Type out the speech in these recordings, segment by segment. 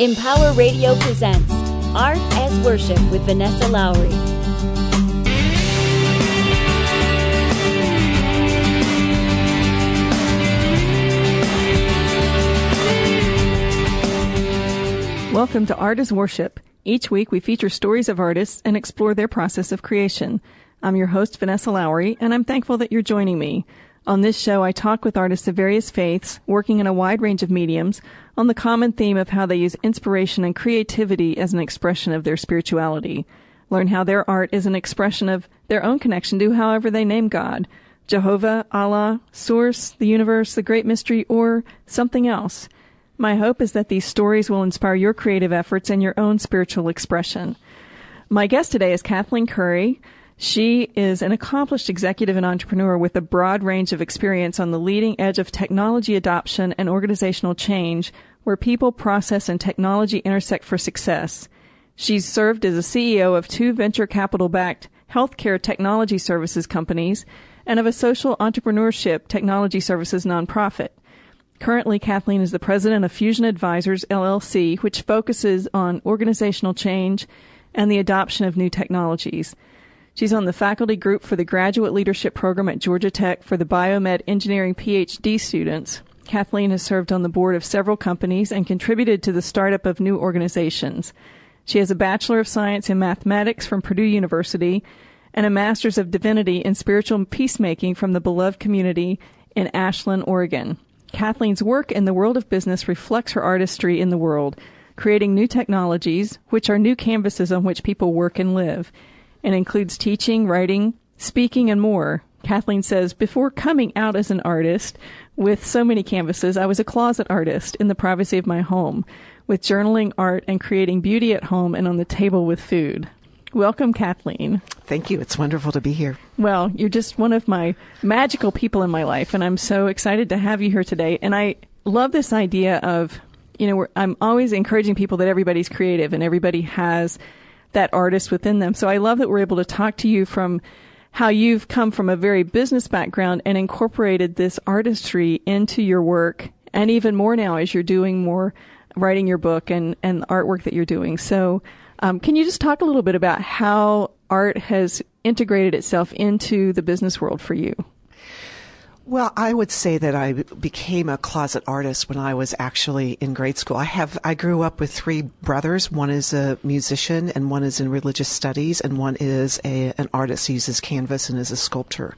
Empower Radio presents Art as Worship with Vanessa Lowry. Welcome to Art as Worship. Each week we feature stories of artists and explore their process of creation. I'm your host, Vanessa Lowry, and I'm thankful that you're joining me. On this show, I talk with artists of various faiths, working in a wide range of mediums, on the common theme of how they use inspiration and creativity as an expression of their spirituality. Learn how their art is an expression of their own connection to however they name God Jehovah, Allah, Source, the universe, the great mystery, or something else. My hope is that these stories will inspire your creative efforts and your own spiritual expression. My guest today is Kathleen Kurre. She is an accomplished executive and entrepreneur with a broad range of experience on the leading edge of technology adoption and organizational change where people, process, and technology intersect for success. She's served as a CEO of two venture capital backed healthcare technology services companies and of a social entrepreneurship technology services nonprofit. Currently, Kathleen is the president of Fusion Advisors LLC, which focuses on organizational change and the adoption of new technologies. She's on the faculty group for the Graduate Leadership Program at Georgia Tech for the Biomed Engineering PhD students. Kathleen has served on the board of several companies and contributed to the startup of new organizations. She has a Bachelor of Science in Mathematics from Purdue University and a Master's of Divinity in Spiritual Peacemaking from the Beloved Community in Ashland, Oregon. Kathleen's work in the world of business reflects her artistry in the world, creating new technologies, which are new canvases on which people work and live and includes teaching, writing, speaking, and more. Kathleen says, before coming out as an artist with so many canvases, I was a closet artist in the privacy of my home with journaling, art, and creating beauty at home and on the table with food. Welcome, Kathleen. Thank you. It's wonderful to be here. Well, you're just one of my magical people in my life, and I'm so excited to have you here today. And I love this idea of, you know, I'm always encouraging people that everybody's creative and everybody has that artist within them. So I love that we're able to talk to you from how you've come from a very business background and incorporated this artistry into your work and even more now as you're doing more writing your book and, and artwork that you're doing. So, um, can you just talk a little bit about how art has integrated itself into the business world for you? Well, I would say that I became a closet artist when I was actually in grade school. I have I grew up with three brothers. One is a musician, and one is in religious studies, and one is a, an artist. He uses canvas and is a sculptor.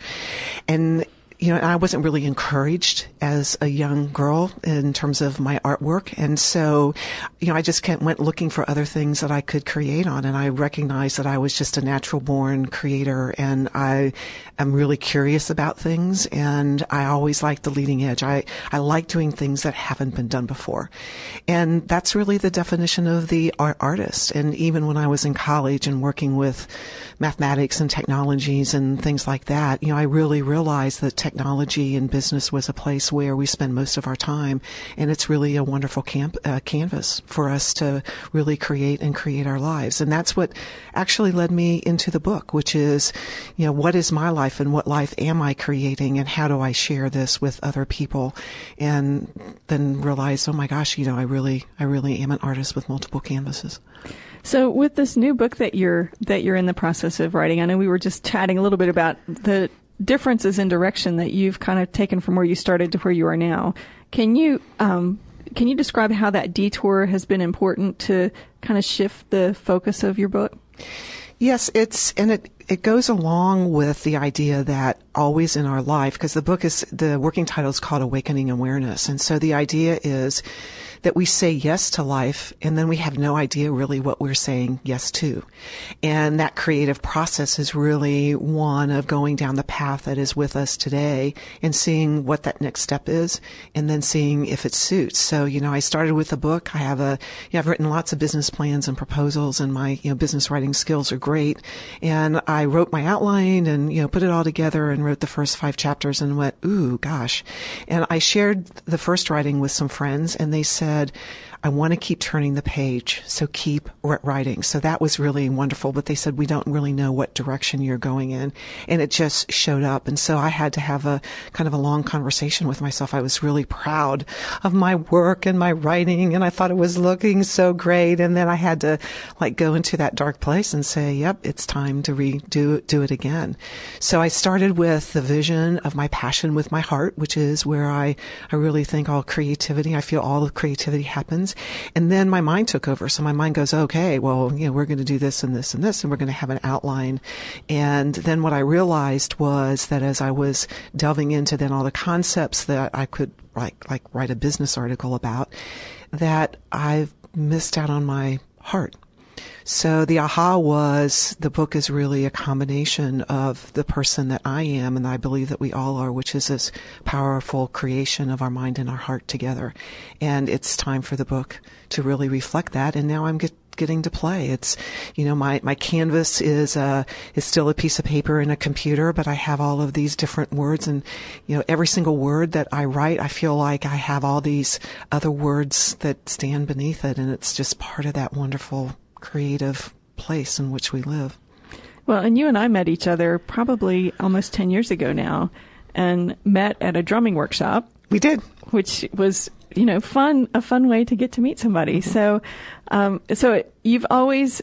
And you know, I wasn't really encouraged as a young girl in terms of my artwork. And so, you know, I just went looking for other things that I could create on. And I recognized that I was just a natural born creator and I am really curious about things. And I always like the leading edge. I, I like doing things that haven't been done before. And that's really the definition of the art artist. And even when I was in college and working with mathematics and technologies and things like that, you know, I really realized that technology and business was a place where we spend most of our time, and it's really a wonderful camp, uh, canvas for us to really create and create our lives. And that's what actually led me into the book, which is, you know, what is my life and what life am I creating, and how do I share this with other people? And then realize, oh my gosh, you know, I really, I really am an artist with multiple canvases. So with this new book that you're that you're in the process of writing, I know we were just chatting a little bit about the differences in direction that you've kind of taken from where you started to where you are now. Can you um, can you describe how that detour has been important to kind of shift the focus of your book? Yes, it's and it it goes along with the idea that always in our life because the book is the working title is called Awakening Awareness, and so the idea is that we say yes to life and then we have no idea really what we're saying yes to. And that creative process is really one of going down the path that is with us today and seeing what that next step is and then seeing if it suits. So, you know, I started with a book. I have a, you know, I've written lots of business plans and proposals and my, you know, business writing skills are great. And I wrote my outline and, you know, put it all together and wrote the first five chapters and went, ooh, gosh. And I shared the first writing with some friends and they said, said, I want to keep turning the page. So keep writing. So that was really wonderful. But they said, we don't really know what direction you're going in. And it just showed up. And so I had to have a kind of a long conversation with myself. I was really proud of my work and my writing. And I thought it was looking so great. And then I had to like go into that dark place and say, yep, it's time to redo do it again. So I started with the vision of my passion with my heart, which is where I, I really think all creativity, I feel all the creativity happens. And then my mind took over. So my mind goes, okay, well, you know, we're going to do this and this and this, and we're going to have an outline. And then what I realized was that as I was delving into then all the concepts that I could like, like write a business article about, that I've missed out on my heart. So the aha was the book is really a combination of the person that I am and I believe that we all are, which is this powerful creation of our mind and our heart together. And it's time for the book to really reflect that. And now I'm get, getting to play. It's, you know, my, my canvas is, uh, is still a piece of paper and a computer, but I have all of these different words and, you know, every single word that I write, I feel like I have all these other words that stand beneath it. And it's just part of that wonderful creative place in which we live. Well, and you and I met each other probably almost 10 years ago now and met at a drumming workshop. We did. Which was, you know, fun, a fun way to get to meet somebody. Mm-hmm. So, um, so you've always,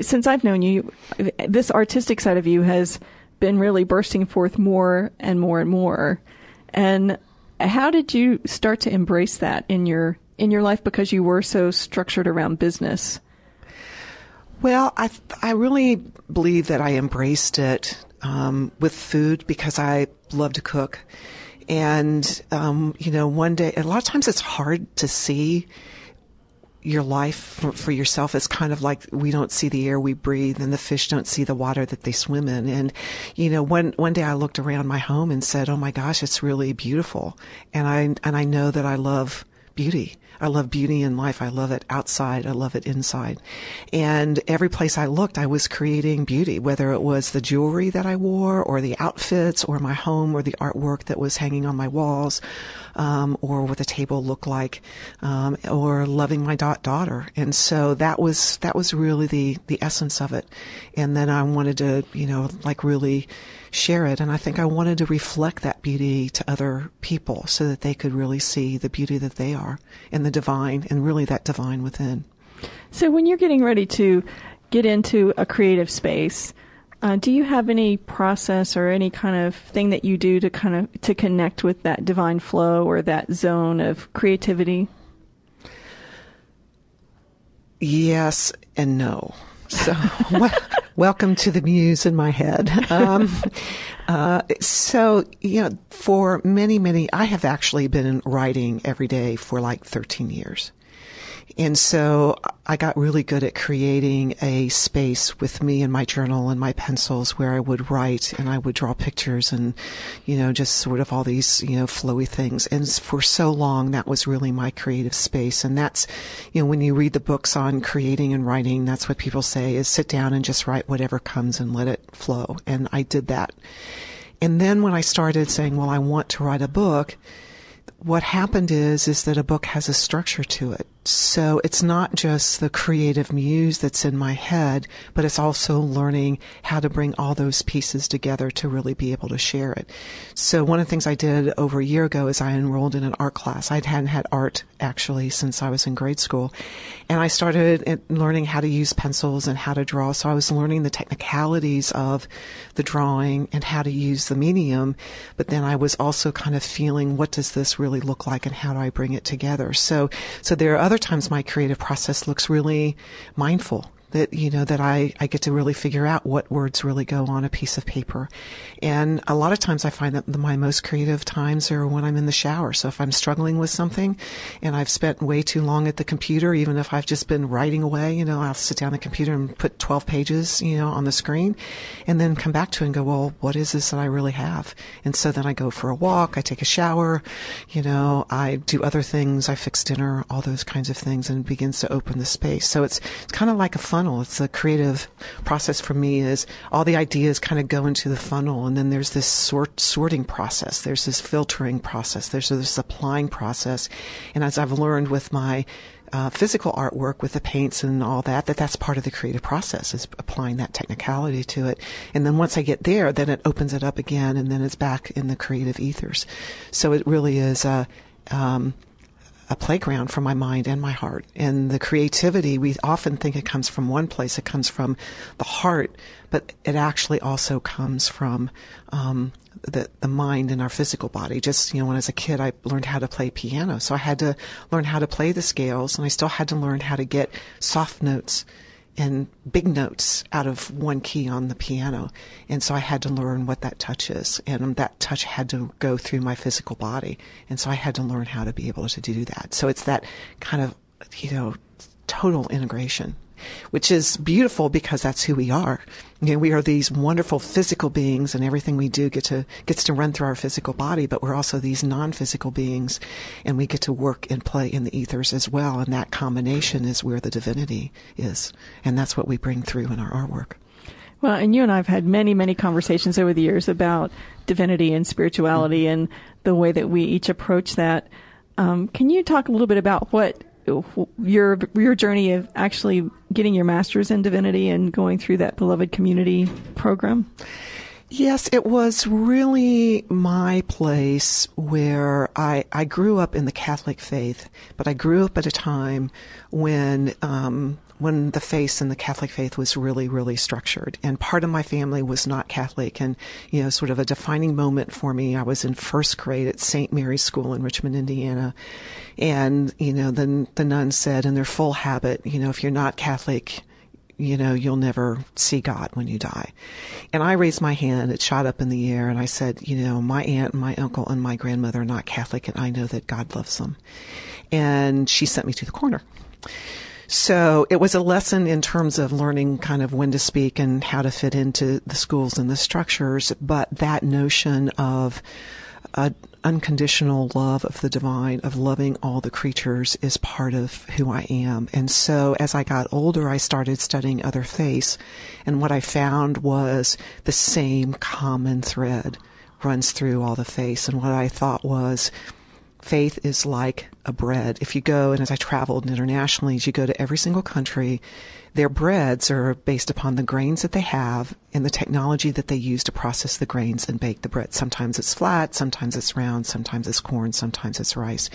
since I've known you, this artistic side of you has been really bursting forth more and more and more. And how did you start to embrace that in your, in your life because you were so structured around business? Well, I I really believe that I embraced it um, with food because I love to cook, and um, you know, one day a lot of times it's hard to see your life for, for, yourself It's kind of like we don't see the air we breathe and the fish don't see the water that they swim in. And, you know, one, one day I looked around my home and said, Oh my gosh, it's really beautiful. And I, and I know that I love beauty. I love beauty in life. I love it outside. I love it inside. And every place I looked, I was creating beauty, whether it was the jewelry that I wore or the outfits or my home or the artwork that was hanging on my walls um, or what the table looked like, um, or loving my da- daughter. And so that was that was really the the essence of it. And then I wanted to, you know, like really share it. And I think I wanted to reflect that beauty to other people so that they could really see the beauty that they are and the divine and really that divine within. So when you're getting ready to get into a creative space, uh, do you have any process or any kind of thing that you do to kind of to connect with that divine flow or that zone of creativity? Yes and no. So, well, welcome to the muse in my head. Um, uh, so, you know, for many, many, I have actually been writing every day for like 13 years. And so I got really good at creating a space with me and my journal and my pencils where I would write and I would draw pictures and, you know, just sort of all these, you know, flowy things. And for so long, that was really my creative space. And that's, you know, when you read the books on creating and writing, that's what people say is sit down and just write whatever comes and let it flow. And I did that. And then when I started saying, well, I want to write a book, what happened is is that a book has a structure to it. So it's not just the creative muse that's in my head, but it's also learning how to bring all those pieces together to really be able to share it. So one of the things I did over a year ago is I enrolled in an art class. I hadn't had art actually since I was in grade school. And I started learning how to use pencils and how to draw. So I was learning the technicalities of the drawing and how to use the medium. But then I was also kind of feeling what does this really look like and how do I bring it together? So, so there are other other times my creative process looks really mindful that you know that I, I get to really figure out what words really go on a piece of paper. And a lot of times i find that my most creative times are when i'm in the shower. So if i'm struggling with something and i've spent way too long at the computer even if i've just been writing away you know i'll sit down at the computer and put 12 pages you know on the screen and then come back to it and go well what is this that i really have? And so then i go for a walk i take a shower you know i do other things i fix dinner all those kinds of things and it begins to open the space. So it's, it's kind of like a fun funnel. It's a creative process for me is all the ideas kind of go into the funnel and then there's this sort, sorting process. There's this filtering process. There's this applying process. And as I've learned with my uh, physical artwork with the paints and all that, that that's part of the creative process is applying that technicality to it. And then once I get there, then it opens it up again and then it's back in the creative ethers. So it really is a, um, a playground for my mind and my heart. And the creativity, we often think it comes from one place, it comes from the heart, but it actually also comes from um, the the mind and our physical body. Just you know, when I was a kid, I learned how to play piano, so I had to learn how to play the scales, and I still had to learn how to get soft notes and big notes out of one key on the piano. And so I had to learn what that touch is. And that touch had to go through my physical body. And so I had to learn how to be able to do that. So it's that kind of, you know, total integration which is beautiful because that's who we are. You know, we are these wonderful physical beings and everything we do get to, gets to run through our physical body, but we're also these non-physical beings and we get to work and play in the ethers as well. And that combination is where the divinity is. And that's what we bring through in our artwork. Well, and you and I have had many, many conversations over the years about divinity and spirituality mm-hmm. and the way that we each approach that. Um, can you talk a little bit about what your your journey of actually getting your master's in divinity and going through that beloved community program? Yes, it was really my place where I, I grew up in the Catholic faith, but I grew up at a time when um, when the faith and the Catholic faith was really, really structured. And part of my family was not Catholic. And, you know, sort of a defining moment for me, I was in first grade at St. Mary's School in Richmond, Indiana. And, you know, then the nuns said in their full habit, you know, if you're not Catholic, you know, you'll never see God when you die. And I raised my hand, it shot up in the air, and I said, you know, my aunt and my uncle and my grandmother are not Catholic, and I know that God loves them. And she sent me to the corner. So it was a lesson in terms of learning kind of when to speak and how to fit into the schools and the structures. But that notion of a unconditional love of the divine, of loving all the creatures is part of who I am. And so as I got older, I started studying other faiths. And what I found was the same common thread runs through all the faiths. And what I thought was, faith is like a bread. If you go, and as I traveled internationally, as you go to every single country, their breads are based upon the grains that they have and the technology that they use to process the grains and bake the bread. Sometimes it's flat, sometimes it's round, sometimes it's corn, sometimes it's rice.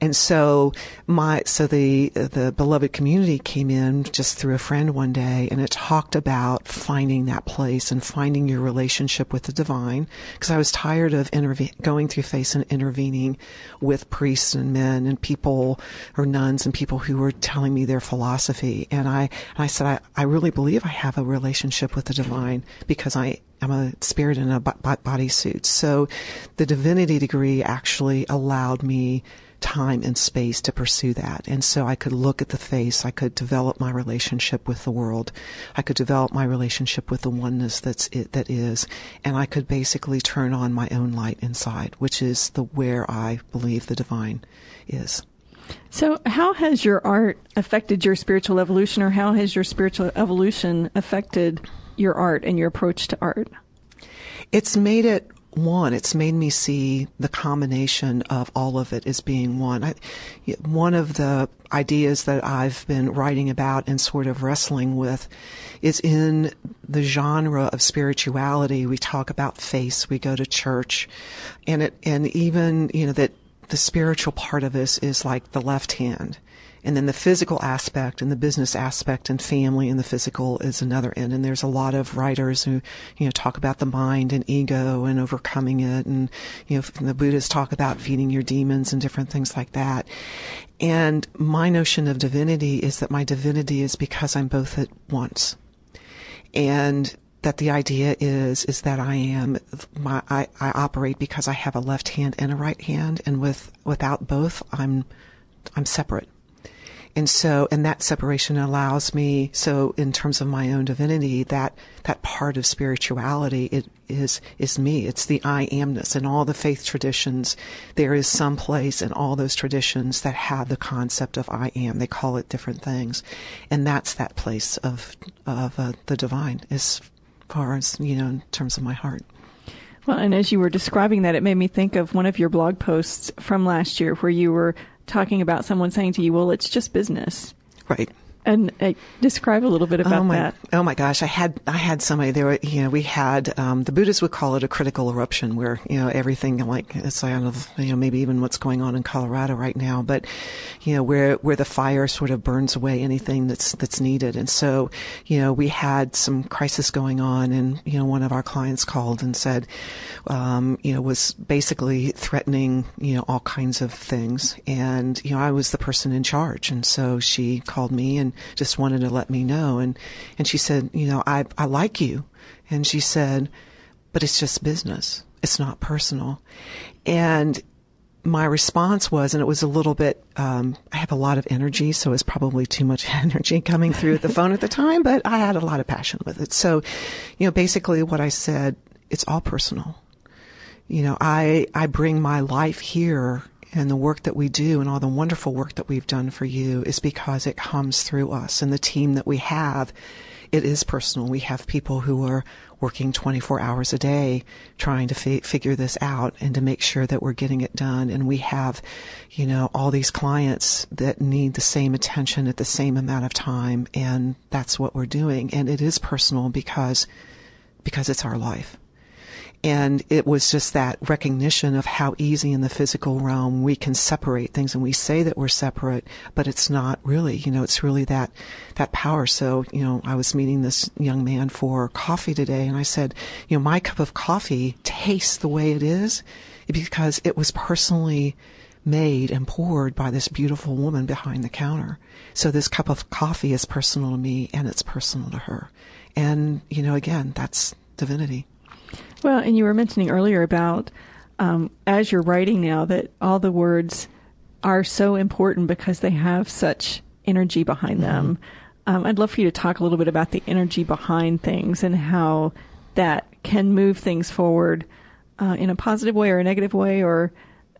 And so my, so the, the beloved community came in just through a friend one day and it talked about finding that place and finding your relationship with the divine. Cause I was tired of interve- going through face and intervening with priests and men and people or nuns and people who were telling me their philosophy. And I, and I said, I, I really believe I have a relationship with the divine because I am a spirit in a body suit. So the divinity degree actually allowed me time and space to pursue that. And so I could look at the face, I could develop my relationship with the world, I could develop my relationship with the oneness that's it that is, and I could basically turn on my own light inside, which is the where I believe the divine is. So, how has your art affected your spiritual evolution, or how has your spiritual evolution affected your art and your approach to art? It's made it one. It's made me see the combination of all of it as being one. I, one of the ideas that I've been writing about and sort of wrestling with is in the genre of spirituality. We talk about faith, we go to church, and it, and even, you know, that the spiritual part of this is like the left hand and then the physical aspect and the business aspect and family and the physical is another end. And there's a lot of writers who, you know, talk about the mind and ego and overcoming it. And, you know, the Buddhists talk about feeding your demons and different things like that. And my notion of divinity is that my divinity is because I'm both at once. And that the idea is is that I am my I, I operate because I have a left hand and a right hand and with without both I'm I'm separate. And so, and that separation allows me, so in terms of my own divinity, that, that part of spirituality, it is, is me. It's the I amness. In all the faith traditions, there is some place in all those traditions that have the concept of I am. They call it different things. And that's that place of, of uh, the divine as far as, you know, in terms of my heart. Well, and as you were describing that, it made me think of one of your blog posts from last year where you were talking about someone saying to you, "Well, it's just business." Right. And uh, describe a little bit about oh my, that. Oh my gosh, I had I had somebody there. You know, we had um, the Buddhists would call it a critical eruption, where you know everything like it's kind of you know maybe even what's going on in Colorado right now, but you know where where the fire sort of burns away anything that's that's needed. And so you know we had some crisis going on, and you know one of our clients called and said, um, you know, was basically threatening you know all kinds of things, and you know I was the person in charge, and so she called me and just wanted to let me know. And, and she said, you know, I, I like you. And she said, but it's just business. It's not personal. And my response was, and it was a little bit, um, I have a lot of energy, so it's probably too much energy coming through the phone at the time, but I had a lot of passion with it. So, you know, basically what I said, it's all personal. You know, I, I bring my life here and the work that we do and all the wonderful work that we've done for you is because it comes through us and the team that we have. It is personal. We have people who are working 24 hours a day trying to fi- figure this out and to make sure that we're getting it done. And we have, you know, all these clients that need the same attention at the same amount of time. And that's what we're doing. And it is personal because, because it's our life. And it was just that recognition of how easy in the physical realm we can separate things and we say that we're separate, but it's not really, you know, it's really that, that power. So, you know, I was meeting this young man for coffee today and I said, you know, my cup of coffee tastes the way it is because it was personally made and poured by this beautiful woman behind the counter. So this cup of coffee is personal to me and it's personal to her. And, you know, again, that's divinity. Well, and you were mentioning earlier about um, as you're writing now that all the words are so important because they have such energy behind them. Mm-hmm. Um, I'd love for you to talk a little bit about the energy behind things and how that can move things forward uh, in a positive way or a negative way, or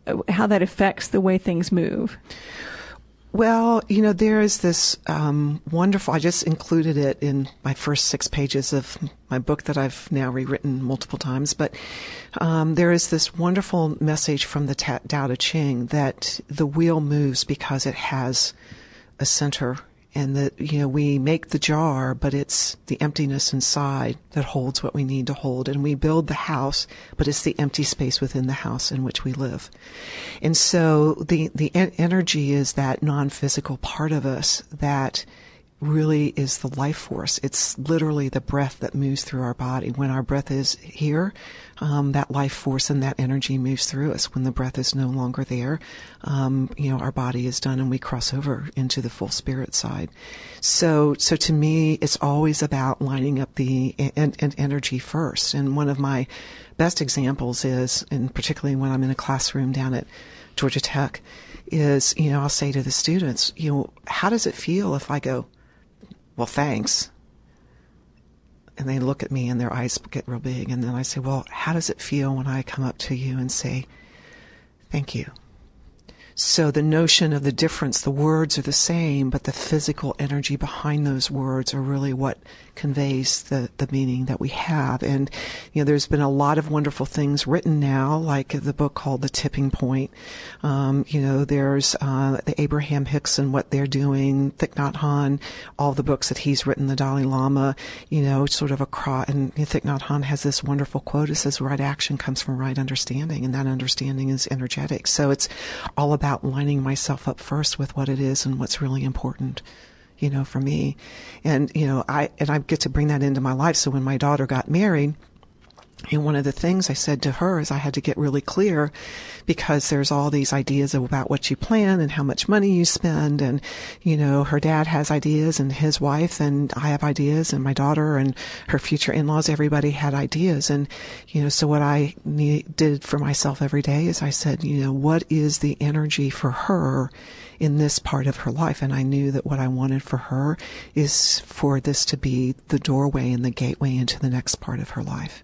uh, how that affects the way things move. Well, you know, there is this um, wonderful. I just included it in my first six pages of my book that I've now rewritten multiple times. But um, there is this wonderful message from the Tao Te Ching that the wheel moves because it has a center and that you know we make the jar but it's the emptiness inside that holds what we need to hold. And we build the house but it's the empty space within the house in which we live. And so the the energy is that non-physical part of us that really is the life force. It's literally the breath that moves through our body. When our breath is here, um, that life force and that energy moves through us. When the breath is no longer there, um, you know, our body is done and we cross over into the full spirit side. So, so to me, it's always about lining up the and, and energy first. And one of my best examples is, and particularly when I'm in a classroom down at Georgia Tech, is, you know, I'll say to the students, you know, how does it feel if I go, well, thanks. And they look at me and their eyes get real big. And then I say, well, how does it feel when I come up to you and say, thank you? So the notion of the difference, the words are the same, but the physical energy behind those words are really what conveys the, the meaning that we have. And, you know, there's been a lot of wonderful things written now, like the book called The Tipping Point. Um, you know, there's, uh, the Abraham Hicks and what they're doing, Thich Nhat Hanh, all the books that he's written, the Dalai Lama, you know, sort of across, and Thich Nhat Hanh has this wonderful quote. It says, right action comes from right understanding, and that understanding is energetic. So it's all about about lining myself up first with what it is and what's really important you know for me. And you know i and i get to bring that into my life. So when my daughter got married and one of the things I said to her is I had to get really clear because there's all these ideas about what you plan and how much money you spend. And, you know, her dad has ideas and his wife and I have ideas and my daughter and her future in-laws, everybody had ideas. And, you know, so what I need, did for myself every day is I said, you know, what is the energy for her in this part of her life. And I knew that what I wanted for her is for this to be the doorway and the gateway into the next part of her life.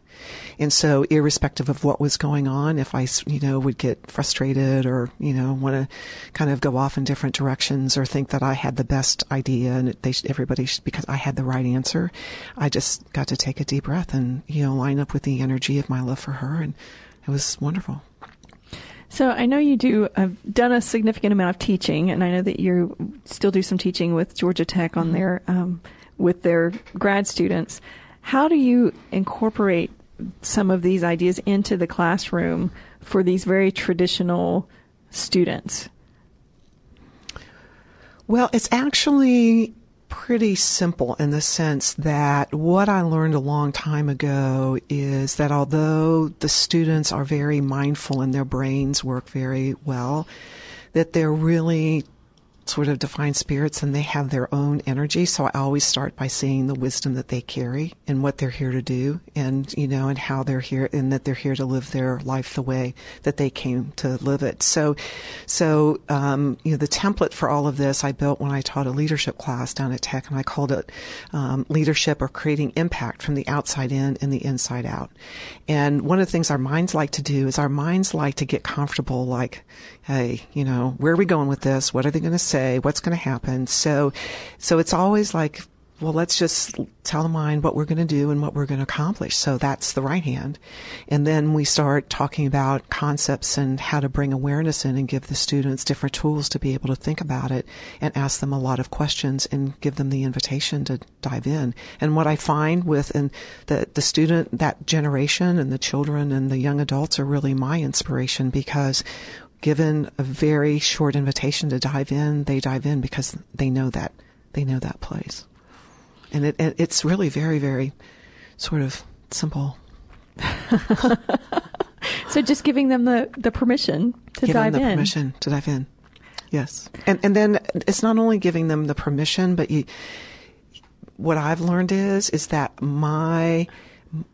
And so, irrespective of what was going on, if I, you know, would get frustrated or, you know, want to kind of go off in different directions or think that I had the best idea and they should, everybody should, because I had the right answer, I just got to take a deep breath and, you know, line up with the energy of my love for her. And it was wonderful. So I know you do have done a significant amount of teaching, and I know that you still do some teaching with Georgia Tech on their um, with their grad students. How do you incorporate some of these ideas into the classroom for these very traditional students? Well, it's actually pretty simple in the sense that what I learned a long time ago is that although the students are very mindful and their brains work very well, that they're really sort of divine spirits and they have their own energy. So I always start by seeing the wisdom that they carry and what they're here to do and, you know, and how they're here and that they're here to live their life the way that they came to live it. So, so, um, you know, the template for all of this I built when I taught a leadership class down at Tech and I called it, um, leadership or creating impact from the outside in and the inside out. And one of the things our minds like to do is our minds like to get comfortable like, hey, you know, where are we going with this? What are they going to say? What's going to happen? So, so it's always like, well, let's just tell the mind what we're going to do and what we're going to accomplish. So that's the right hand. And then we start talking about concepts and how to bring awareness in and give the students different tools to be able to think about it and ask them a lot of questions and give them the invitation to dive in. And what I find with and the, the student, that generation and the children and the young adults are really my inspiration because given a very short invitation to dive in, they dive in because they know that they know that place, and it, it it's really very very sort of simple. so just giving them the, the permission to Give dive them the in. permission to dive in. Yes, and and then it's not only giving them the permission, but you. What I've learned is is that my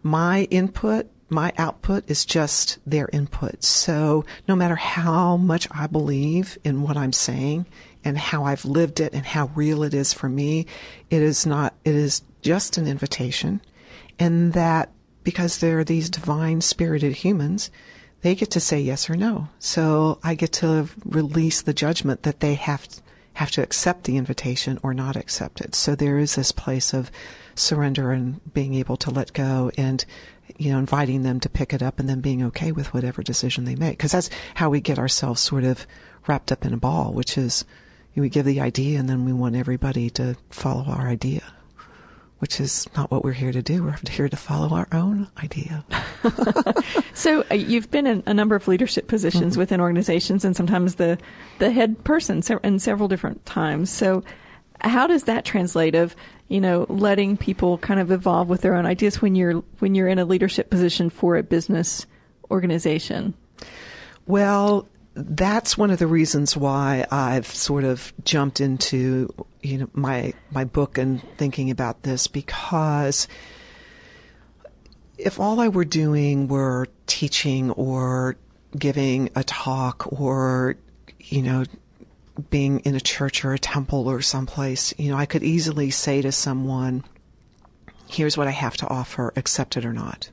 my input my output is just their input. So no matter how much I believe in what I'm saying and how I've lived it and how real it is for me, it is not, it is just an invitation. And that because they're these divine spirited humans, they get to say yes or no. So I get to release the judgment that they have have to accept the invitation or not accept it. So there is this place of surrender and being able to let go and you know, inviting them to pick it up and then being okay with whatever decision they make. Because that's how we get ourselves sort of wrapped up in a ball, which is we give the idea and then we want everybody to follow our idea, which is not what we're here to do. We're here to follow our own idea. so uh, you've been in a number of leadership positions mm-hmm. within organizations and sometimes the, the head person in several different times. So how does that translate of you know, letting people kind of evolve with their own ideas when you're when you're in a leadership position for a business organization? Well, that's one of the reasons why I've sort of jumped into you know my my book and thinking about this because if all I were doing were teaching or giving a talk or you know being in a church or a temple or someplace, you know, I could easily say to someone, here's what I have to offer, accept it or not.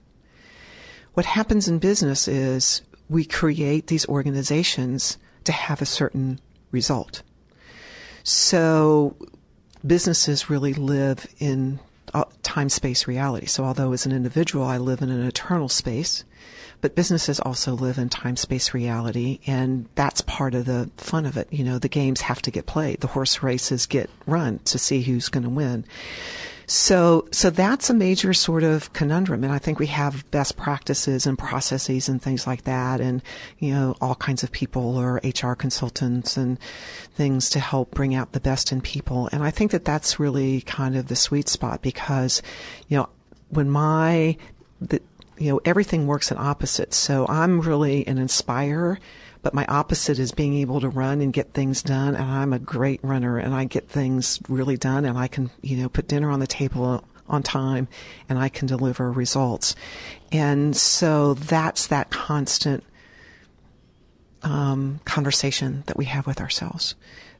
What happens in business is we create these organizations to have a certain result. So businesses really live in uh, time space reality. So although as an individual I live in an eternal space, but businesses also live in time space reality, and that's part of the fun of it. You know, the games have to get played, the horse races get run to see who's going to win. So, so that's a major sort of conundrum. And I think we have best practices and processes and things like that. And, you know, all kinds of people or HR consultants and things to help bring out the best in people. And I think that that's really kind of the sweet spot because, you know, when my, the, you know, everything works in opposites. So I'm really an inspirer, but my opposite is being able to run and get things done. And I'm a great runner and I get things really done and I can, you know, put dinner on the table on time and I can deliver results. And so that's that constant um, conversation that we have with ourselves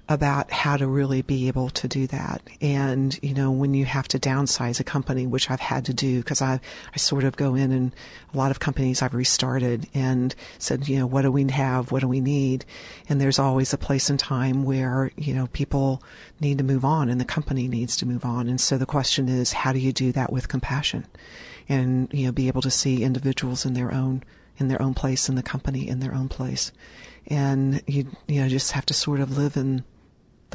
about how to really be able to do that. And, you know, when you have to downsize a company, which I've had to do because I, I sort of go in and a lot of companies I've restarted and said, you know, what do we have? What do we need? And there's always a place and time where, you know, people need to move on and the company needs to move on. And so the question is, how do you do that with compassion? And, you know, be able to see individuals in their own in their own place in the company in their own place. And you, you know, just have to sort of live in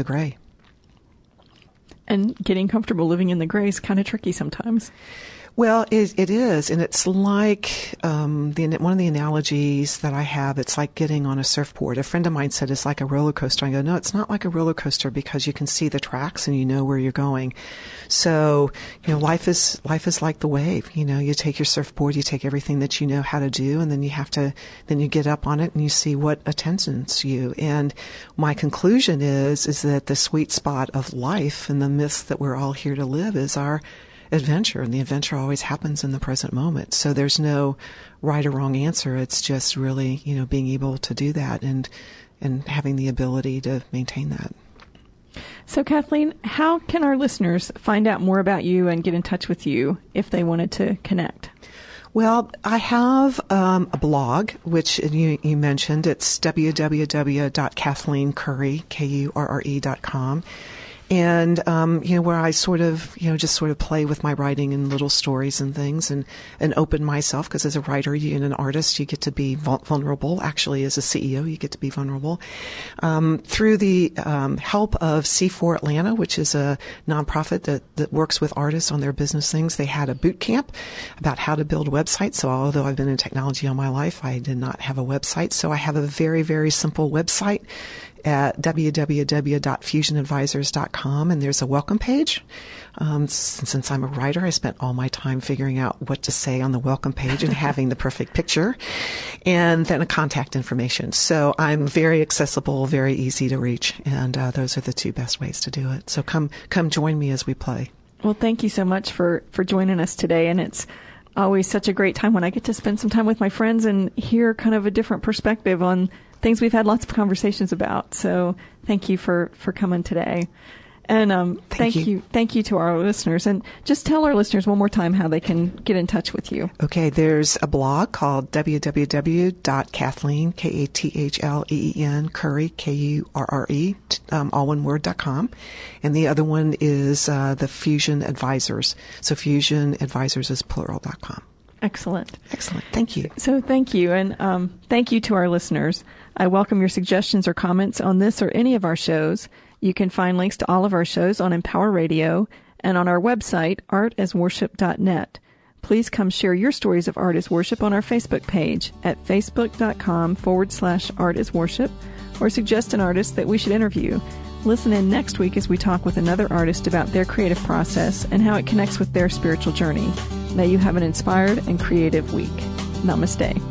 the gray. And getting comfortable living in the gray is kind of tricky sometimes. Well, it, it is, and it's like um, the one of the analogies that I have. It's like getting on a surfboard. A friend of mine said it's like a roller coaster. I go, no, it's not like a roller coaster because you can see the tracks and you know where you're going. So, you know, life is life is like the wave. You know, you take your surfboard, you take everything that you know how to do, and then you have to then you get up on it and you see what attends you. And my conclusion is is that the sweet spot of life and the myths that we're all here to live is our adventure, and the adventure always happens in the present moment. So there's no right or wrong answer. It's just really, you know, being able to do that and and having the ability to maintain that. So, Kathleen, how can our listeners find out more about you and get in touch with you if they wanted to connect? Well, I have um, a blog, which you, you mentioned. It's www.kathleenkurre, K-U-R-R-E dot com and um, you know where I sort of you know just sort of play with my writing and little stories and things and and open myself because as a writer you, and an artist you get to be vulnerable. Actually, as a CEO, you get to be vulnerable um, through the um, help of C4 Atlanta, which is a nonprofit that that works with artists on their business things. They had a boot camp about how to build websites. So although I've been in technology all my life, I did not have a website. So I have a very very simple website at www.fusionadvisors.com, and there's a welcome page. Um, since I'm a writer, I spent all my time figuring out what to say on the welcome page and having the perfect picture, and then a contact information. So I'm very accessible, very easy to reach, and uh, those are the two best ways to do it. So come come join me as we play. Well, thank you so much for for joining us today, and it's always such a great time when I get to spend some time with my friends and hear kind of a different perspective on things we've had lots of conversations about. So thank you for, for coming today. And um, thank, thank you. you. thank you to our listeners. And just tell our listeners one more time how they can get in touch with you. Okay, there's a blog called www.kathleen, K-A-T-H-L-E-E-N, Kurre, K-U-R-R-E, um, all one word, dot com. And the other one is uh, the Fusion Advisors. So Fusion Advisors is plural dot com. Excellent. Excellent. Thank you. So thank you. And um, thank you to our listeners. I welcome your suggestions or comments on this or any of our shows. You can find links to all of our shows on Empower Radio and on our website, artasworship.net. Please come share your stories of art as worship on our Facebook page at facebook.com forward slash art as worship or suggest an artist that we should interview. Listen in next week as we talk with another artist about their creative process and how it connects with their spiritual journey. May you have an inspired and creative week. Namaste.